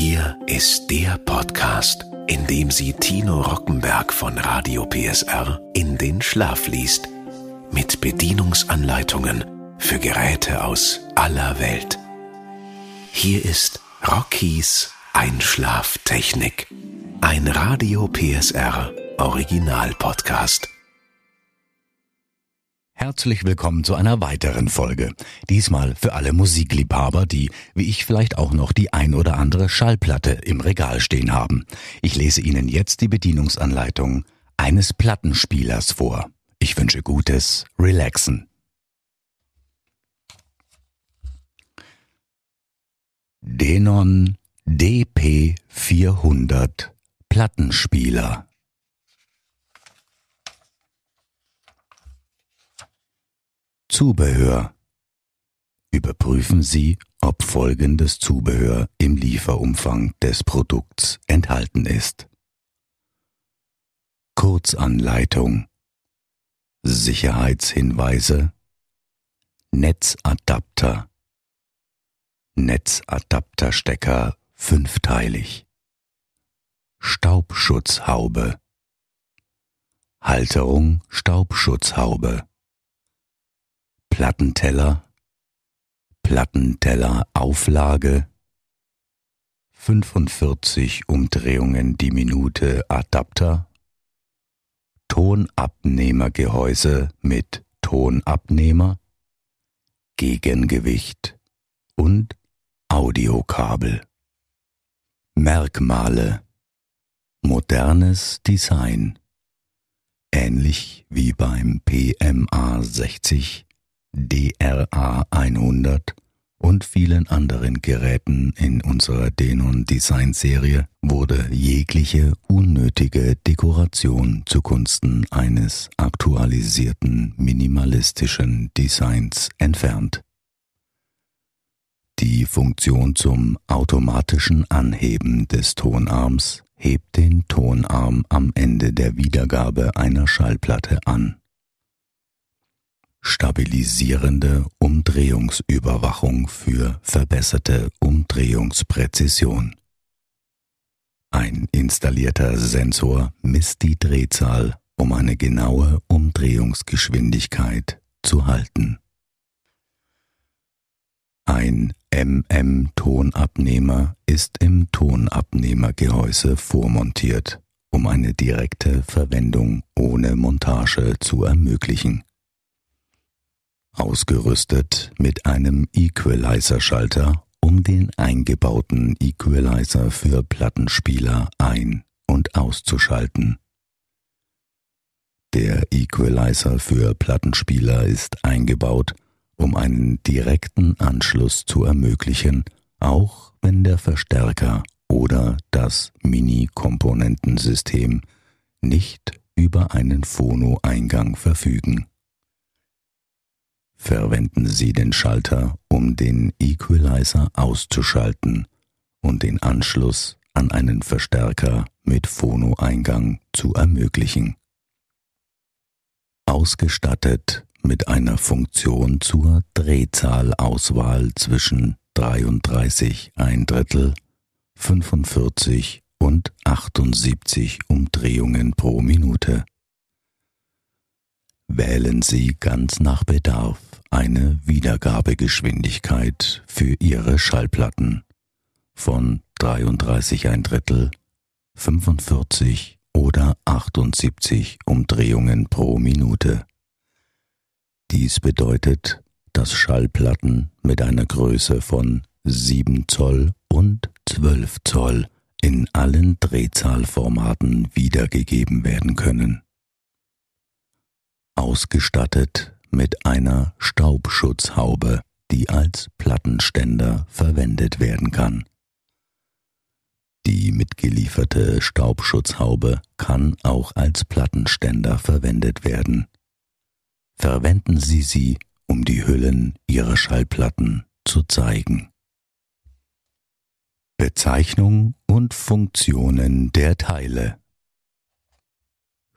Hier ist der Podcast, in dem sie Tino Rockenberg von Radio PSR in den Schlaf liest. Mit Bedienungsanleitungen für Geräte aus aller Welt. Hier ist Rockies Einschlaftechnik. Ein Radio PSR Original Podcast. Herzlich willkommen zu einer weiteren Folge. Diesmal für alle Musikliebhaber, die, wie ich vielleicht auch noch, die ein oder andere Schallplatte im Regal stehen haben. Ich lese Ihnen jetzt die Bedienungsanleitung eines Plattenspielers vor. Ich wünsche gutes Relaxen. Denon DP400 Plattenspieler Zubehör. Überprüfen Sie, ob folgendes Zubehör im Lieferumfang des Produkts enthalten ist. Kurzanleitung. Sicherheitshinweise. Netzadapter. Netzadapterstecker fünfteilig. Staubschutzhaube. Halterung Staubschutzhaube Plattenteller, Plattentellerauflage, 45 Umdrehungen die Minute Adapter, Tonabnehmergehäuse mit Tonabnehmer, Gegengewicht und Audiokabel. Merkmale Modernes Design Ähnlich wie beim PMA 60 DRA 100 und vielen anderen Geräten in unserer Denon Design Serie wurde jegliche unnötige Dekoration zugunsten eines aktualisierten minimalistischen Designs entfernt. Die Funktion zum automatischen Anheben des Tonarms hebt den Tonarm am Ende der Wiedergabe einer Schallplatte an stabilisierende Umdrehungsüberwachung für verbesserte Umdrehungspräzision. Ein installierter Sensor misst die Drehzahl, um eine genaue Umdrehungsgeschwindigkeit zu halten. Ein MM-Tonabnehmer ist im Tonabnehmergehäuse vormontiert, um eine direkte Verwendung ohne Montage zu ermöglichen ausgerüstet mit einem Equalizer-Schalter, um den eingebauten Equalizer für Plattenspieler ein- und auszuschalten. Der Equalizer für Plattenspieler ist eingebaut, um einen direkten Anschluss zu ermöglichen, auch wenn der Verstärker oder das Mini-Komponentensystem nicht über einen Phono-Eingang verfügen verwenden Sie den Schalter, um den Equalizer auszuschalten und den Anschluss an einen Verstärker mit Phono-Eingang zu ermöglichen. Ausgestattet mit einer Funktion zur Drehzahlauswahl zwischen 33 ein Drittel, 45 und 78 Umdrehungen pro Minute. Wählen Sie ganz nach Bedarf eine Wiedergabegeschwindigkeit für Ihre Schallplatten von 33 ein Drittel, 45 oder 78 Umdrehungen pro Minute. Dies bedeutet, dass Schallplatten mit einer Größe von 7 Zoll und 12 Zoll in allen Drehzahlformaten wiedergegeben werden können. Ausgestattet mit einer Staubschutzhaube, die als Plattenständer verwendet werden kann. Die mitgelieferte Staubschutzhaube kann auch als Plattenständer verwendet werden. Verwenden Sie sie, um die Hüllen Ihrer Schallplatten zu zeigen. Bezeichnung und Funktionen der Teile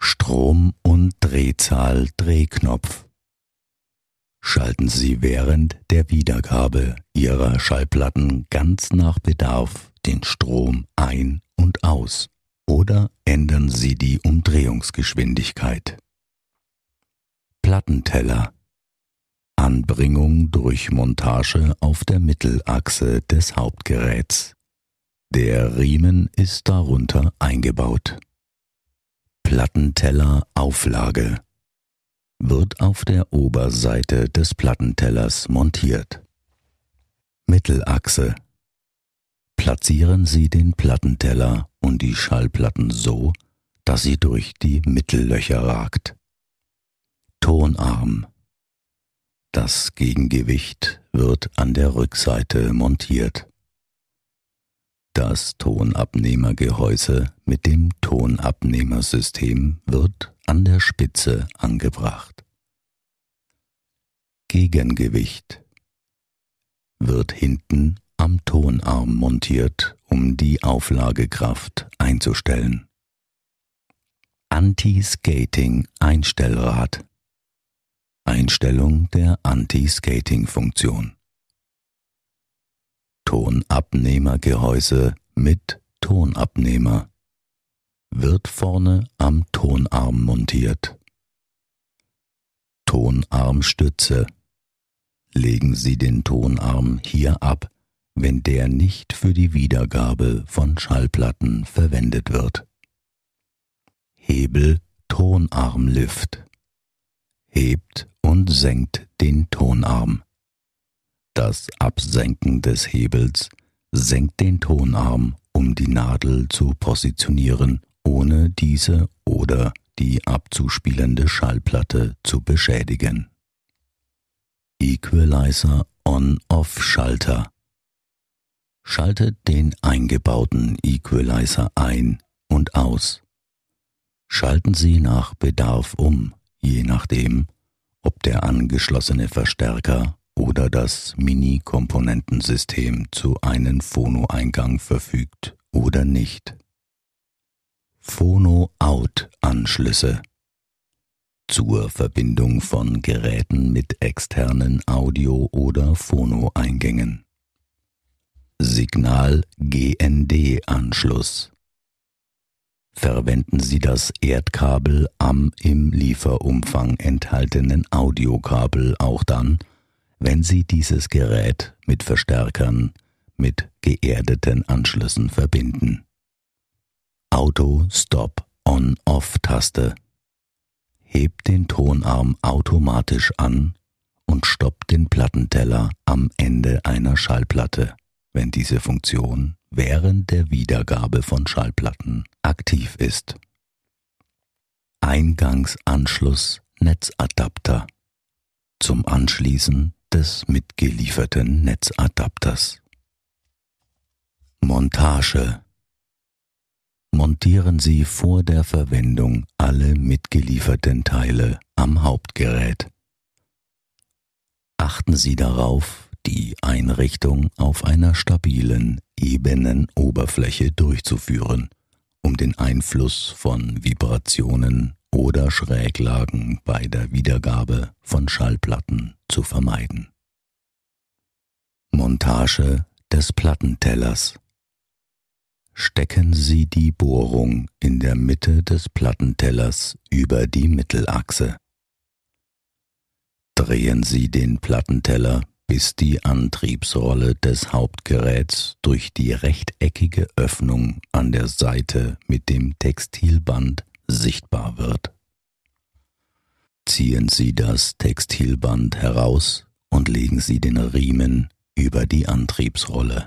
Strom- und Drehzahl Drehknopf schalten Sie während der Wiedergabe Ihrer Schallplatten ganz nach Bedarf den Strom ein und aus oder ändern Sie die Umdrehungsgeschwindigkeit. Plattenteller Anbringung durch Montage auf der Mittelachse des Hauptgeräts. Der Riemen ist darunter eingebaut. Plattenteller Auflage wird auf der Oberseite des Plattentellers montiert. Mittelachse Platzieren Sie den Plattenteller und die Schallplatten so, dass sie durch die Mittellöcher ragt. Tonarm Das Gegengewicht wird an der Rückseite montiert. Das Tonabnehmergehäuse mit dem Tonabnehmersystem wird an der Spitze angebracht. Gegengewicht wird hinten am Tonarm montiert, um die Auflagekraft einzustellen. Anti-Skating-Einstellrad Einstellung der Anti-Skating-Funktion Tonabnehmergehäuse mit Tonabnehmer wird vorne am Tonarm montiert. Tonarmstütze Legen Sie den Tonarm hier ab, wenn der nicht für die Wiedergabe von Schallplatten verwendet wird. Hebel Tonarmlift hebt und senkt den Tonarm. Das Absenken des Hebels senkt den Tonarm, um die Nadel zu positionieren, ohne diese oder die abzuspielende Schallplatte zu beschädigen. Equalizer On-Off-Schalter Schaltet den eingebauten Equalizer ein und aus. Schalten Sie nach Bedarf um, je nachdem, ob der angeschlossene Verstärker oder das Mini-Komponentensystem zu einem Phono-Eingang verfügt oder nicht. Phono-Out-Anschlüsse zur Verbindung von Geräten mit externen Audio- oder Phono-Eingängen. Signal-GND-Anschluss. Verwenden Sie das Erdkabel am im Lieferumfang enthaltenen Audiokabel auch dann, wenn Sie dieses Gerät mit Verstärkern mit geerdeten Anschlüssen verbinden. Auto-Stop-On-Off-Taste hebt den Tonarm automatisch an und stoppt den Plattenteller am Ende einer Schallplatte, wenn diese Funktion während der Wiedergabe von Schallplatten aktiv ist. Eingangsanschluss Netzadapter zum Anschließen des mitgelieferten Netzadapters. Montage Montieren Sie vor der Verwendung alle mitgelieferten Teile am Hauptgerät. Achten Sie darauf, die Einrichtung auf einer stabilen, ebenen Oberfläche durchzuführen, um den Einfluss von Vibrationen oder Schräglagen bei der Wiedergabe von Schallplatten zu vermeiden. Montage des Plattentellers Stecken Sie die Bohrung in der Mitte des Plattentellers über die Mittelachse. Drehen Sie den Plattenteller, bis die Antriebsrolle des Hauptgeräts durch die rechteckige Öffnung an der Seite mit dem Textilband sichtbar wird. Ziehen Sie das Textilband heraus und legen Sie den Riemen über die Antriebsrolle.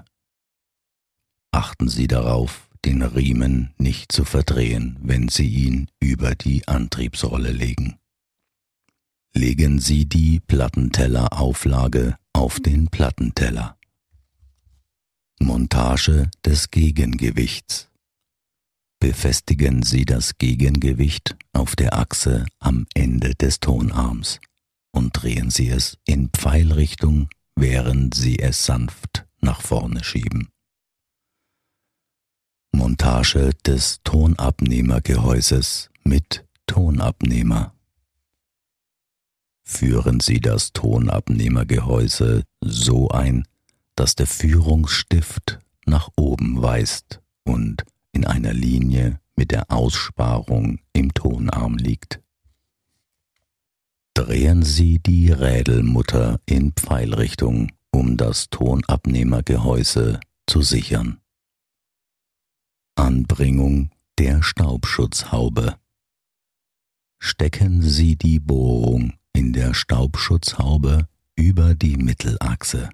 Achten Sie darauf, den Riemen nicht zu verdrehen, wenn Sie ihn über die Antriebsrolle legen. Legen Sie die Plattentellerauflage auf den Plattenteller. Montage des Gegengewichts befestigen Sie das Gegengewicht auf der Achse am Ende des Tonarms und drehen Sie es in Pfeilrichtung, während Sie es sanft nach vorne schieben. Montage des Tonabnehmergehäuses mit Tonabnehmer. Führen Sie das Tonabnehmergehäuse so ein, dass der Führungsstift nach oben weist und in einer Linie mit der Aussparung im Tonarm liegt. Drehen Sie die Rädelmutter in Pfeilrichtung, um das Tonabnehmergehäuse zu sichern. Anbringung der Staubschutzhaube. Stecken Sie die Bohrung in der Staubschutzhaube über die Mittelachse.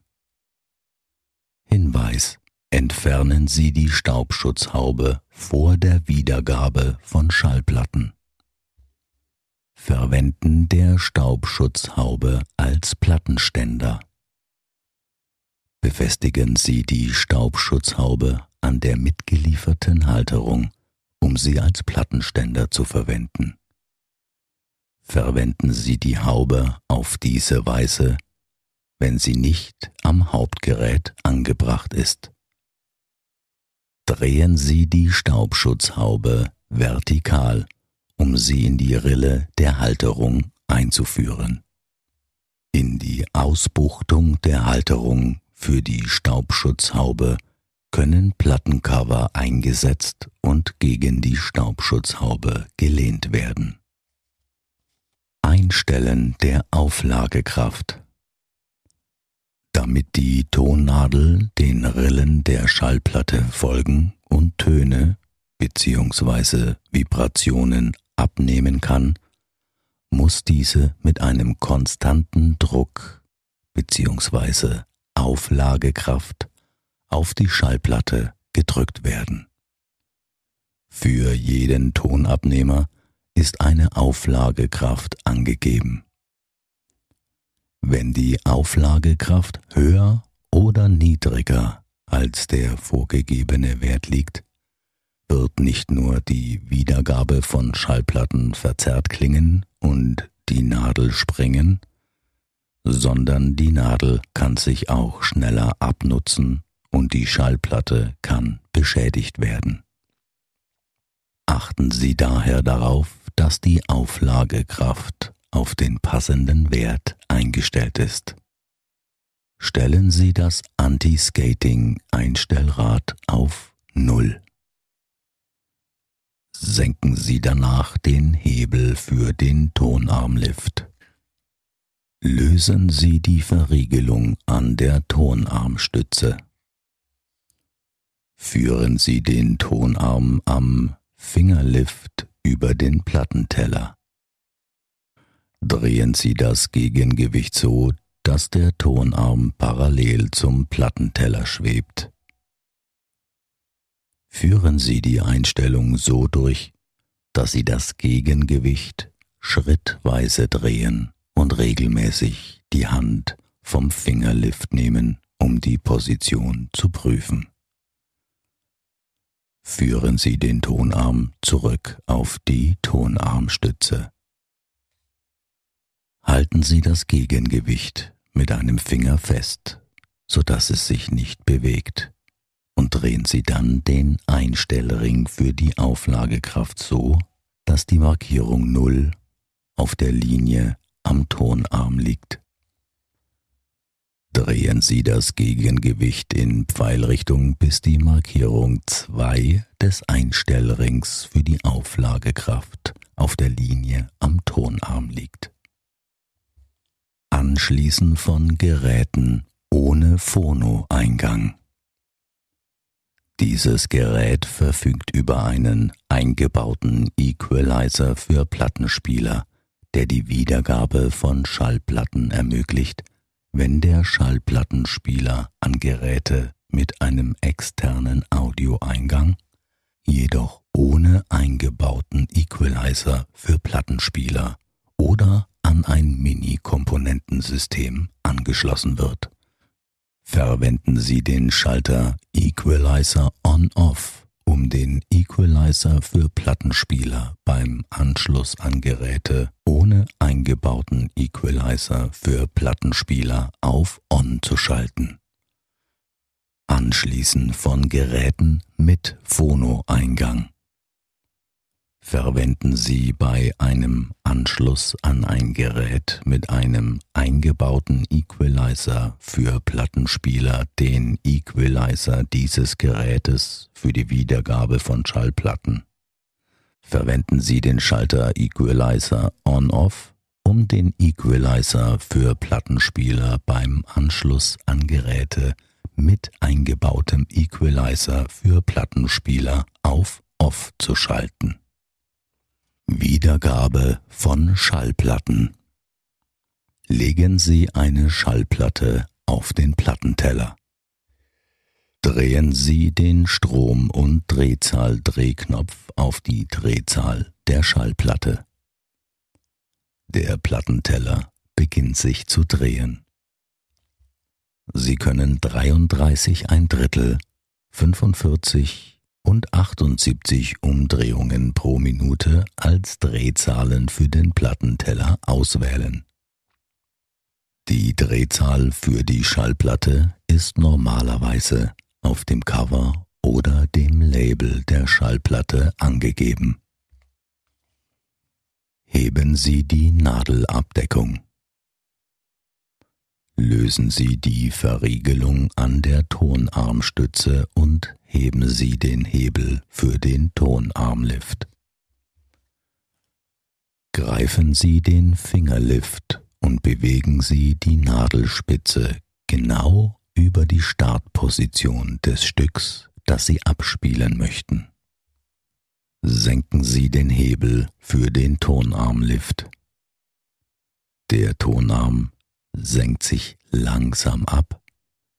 Hinweis Entfernen Sie die Staubschutzhaube vor der Wiedergabe von Schallplatten. Verwenden der Staubschutzhaube als Plattenständer. Befestigen Sie die Staubschutzhaube an der mitgelieferten Halterung, um sie als Plattenständer zu verwenden. Verwenden Sie die Haube auf diese Weise, wenn sie nicht am Hauptgerät angebracht ist. Drehen Sie die Staubschutzhaube vertikal, um sie in die Rille der Halterung einzuführen. In die Ausbuchtung der Halterung für die Staubschutzhaube können Plattencover eingesetzt und gegen die Staubschutzhaube gelehnt werden. Einstellen der Auflagekraft damit die Tonnadel den Rillen der Schallplatte folgen und Töne bzw. Vibrationen abnehmen kann, muss diese mit einem konstanten Druck bzw. Auflagekraft auf die Schallplatte gedrückt werden. Für jeden Tonabnehmer ist eine Auflagekraft angegeben. Wenn die Auflagekraft höher oder niedriger als der vorgegebene Wert liegt, wird nicht nur die Wiedergabe von Schallplatten verzerrt klingen und die Nadel springen, sondern die Nadel kann sich auch schneller abnutzen und die Schallplatte kann beschädigt werden. Achten Sie daher darauf, dass die Auflagekraft auf den passenden Wert eingestellt ist. Stellen Sie das Anti-Skating-Einstellrad auf Null. Senken Sie danach den Hebel für den Tonarmlift. Lösen Sie die Verriegelung an der Tonarmstütze. Führen Sie den Tonarm am Fingerlift über den Plattenteller drehen Sie das Gegengewicht so, dass der Tonarm parallel zum Plattenteller schwebt. Führen Sie die Einstellung so durch, dass Sie das Gegengewicht schrittweise drehen und regelmäßig die Hand vom Fingerlift nehmen, um die Position zu prüfen. Führen Sie den Tonarm zurück auf die Tonarmstütze. Halten Sie das Gegengewicht mit einem Finger fest, so dass es sich nicht bewegt, und drehen Sie dann den Einstellring für die Auflagekraft so, dass die Markierung 0 auf der Linie am Tonarm liegt. Drehen Sie das Gegengewicht in Pfeilrichtung, bis die Markierung 2 des Einstellrings für die Auflagekraft auf der Linie am Tonarm liegt. Anschließen von Geräten ohne Phono-Eingang. Dieses Gerät verfügt über einen eingebauten Equalizer für Plattenspieler, der die Wiedergabe von Schallplatten ermöglicht, wenn der Schallplattenspieler an Geräte mit einem externen Audioeingang, jedoch ohne eingebauten Equalizer für Plattenspieler oder an ein Mini-Komponentensystem angeschlossen wird. Verwenden Sie den Schalter Equalizer On-Off, um den Equalizer für Plattenspieler beim Anschluss an Geräte ohne eingebauten Equalizer für Plattenspieler auf On zu schalten. Anschließen von Geräten mit Phono-Eingang. Verwenden Sie bei einem Anschluss an ein Gerät mit einem eingebauten Equalizer für Plattenspieler den Equalizer dieses Gerätes für die Wiedergabe von Schallplatten. Verwenden Sie den Schalter Equalizer On-Off, um den Equalizer für Plattenspieler beim Anschluss an Geräte mit eingebautem Equalizer für Plattenspieler auf Off zu schalten. Wiedergabe von Schallplatten. Legen Sie eine Schallplatte auf den Plattenteller. Drehen Sie den Strom- und Drehzahl-Drehknopf auf die Drehzahl der Schallplatte. Der Plattenteller beginnt sich zu drehen. Sie können 33 ein Drittel, 45 und 78 Umdrehungen pro Minute als Drehzahlen für den Plattenteller auswählen. Die Drehzahl für die Schallplatte ist normalerweise auf dem Cover oder dem Label der Schallplatte angegeben. Heben Sie die Nadelabdeckung. Lösen Sie die Verriegelung an der Tonarmstütze und heben Sie den Hebel für den Tonarmlift. Greifen Sie den Fingerlift und bewegen Sie die Nadelspitze genau über die Startposition des Stücks, das Sie abspielen möchten. Senken Sie den Hebel für den Tonarmlift. Der Tonarm senkt sich langsam ab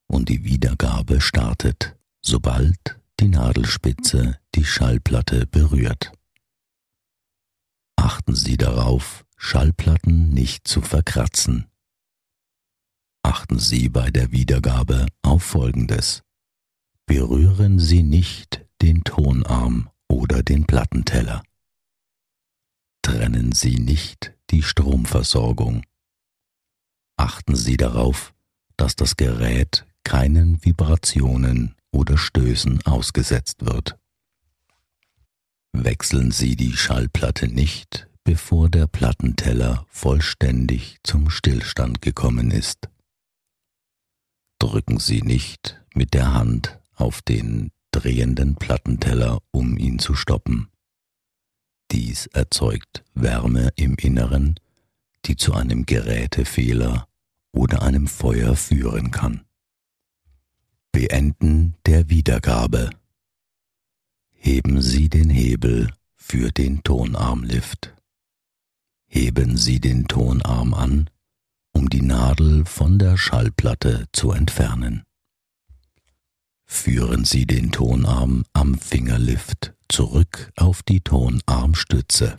und die Wiedergabe startet, sobald die Nadelspitze die Schallplatte berührt. Achten Sie darauf, Schallplatten nicht zu verkratzen. Achten Sie bei der Wiedergabe auf Folgendes. Berühren Sie nicht den Tonarm oder den Plattenteller. Trennen Sie nicht die Stromversorgung achten Sie darauf, dass das Gerät keinen Vibrationen oder Stößen ausgesetzt wird. Wechseln Sie die Schallplatte nicht, bevor der Plattenteller vollständig zum Stillstand gekommen ist. Drücken Sie nicht mit der Hand auf den drehenden Plattenteller, um ihn zu stoppen. Dies erzeugt Wärme im Inneren, die zu einem Gerätefehler oder einem Feuer führen kann. Beenden der Wiedergabe. Heben Sie den Hebel für den Tonarmlift. Heben Sie den Tonarm an, um die Nadel von der Schallplatte zu entfernen. Führen Sie den Tonarm am Fingerlift zurück auf die Tonarmstütze.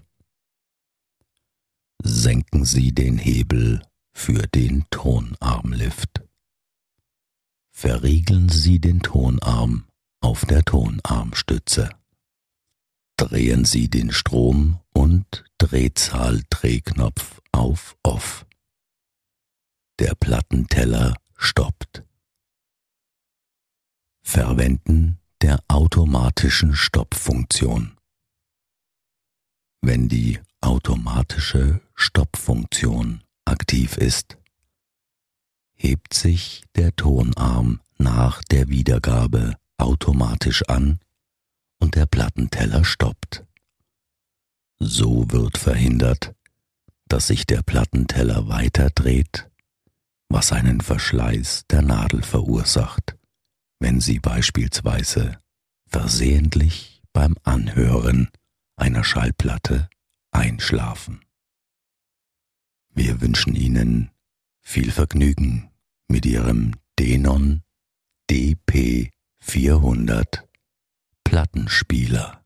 Senken Sie den Hebel für den Tonarmlift. Verriegeln Sie den Tonarm auf der Tonarmstütze. Drehen Sie den Strom- und Drehzahl-Drehknopf auf Off. Der Plattenteller stoppt. Verwenden der automatischen Stoppfunktion. Wenn die automatische Stoppfunktion aktiv ist, hebt sich der Tonarm nach der Wiedergabe automatisch an und der Plattenteller stoppt. So wird verhindert, dass sich der Plattenteller weiter dreht, was einen Verschleiß der Nadel verursacht, wenn Sie beispielsweise versehentlich beim Anhören einer Schallplatte einschlafen. Wir wünschen Ihnen viel Vergnügen mit Ihrem Denon DP400 Plattenspieler.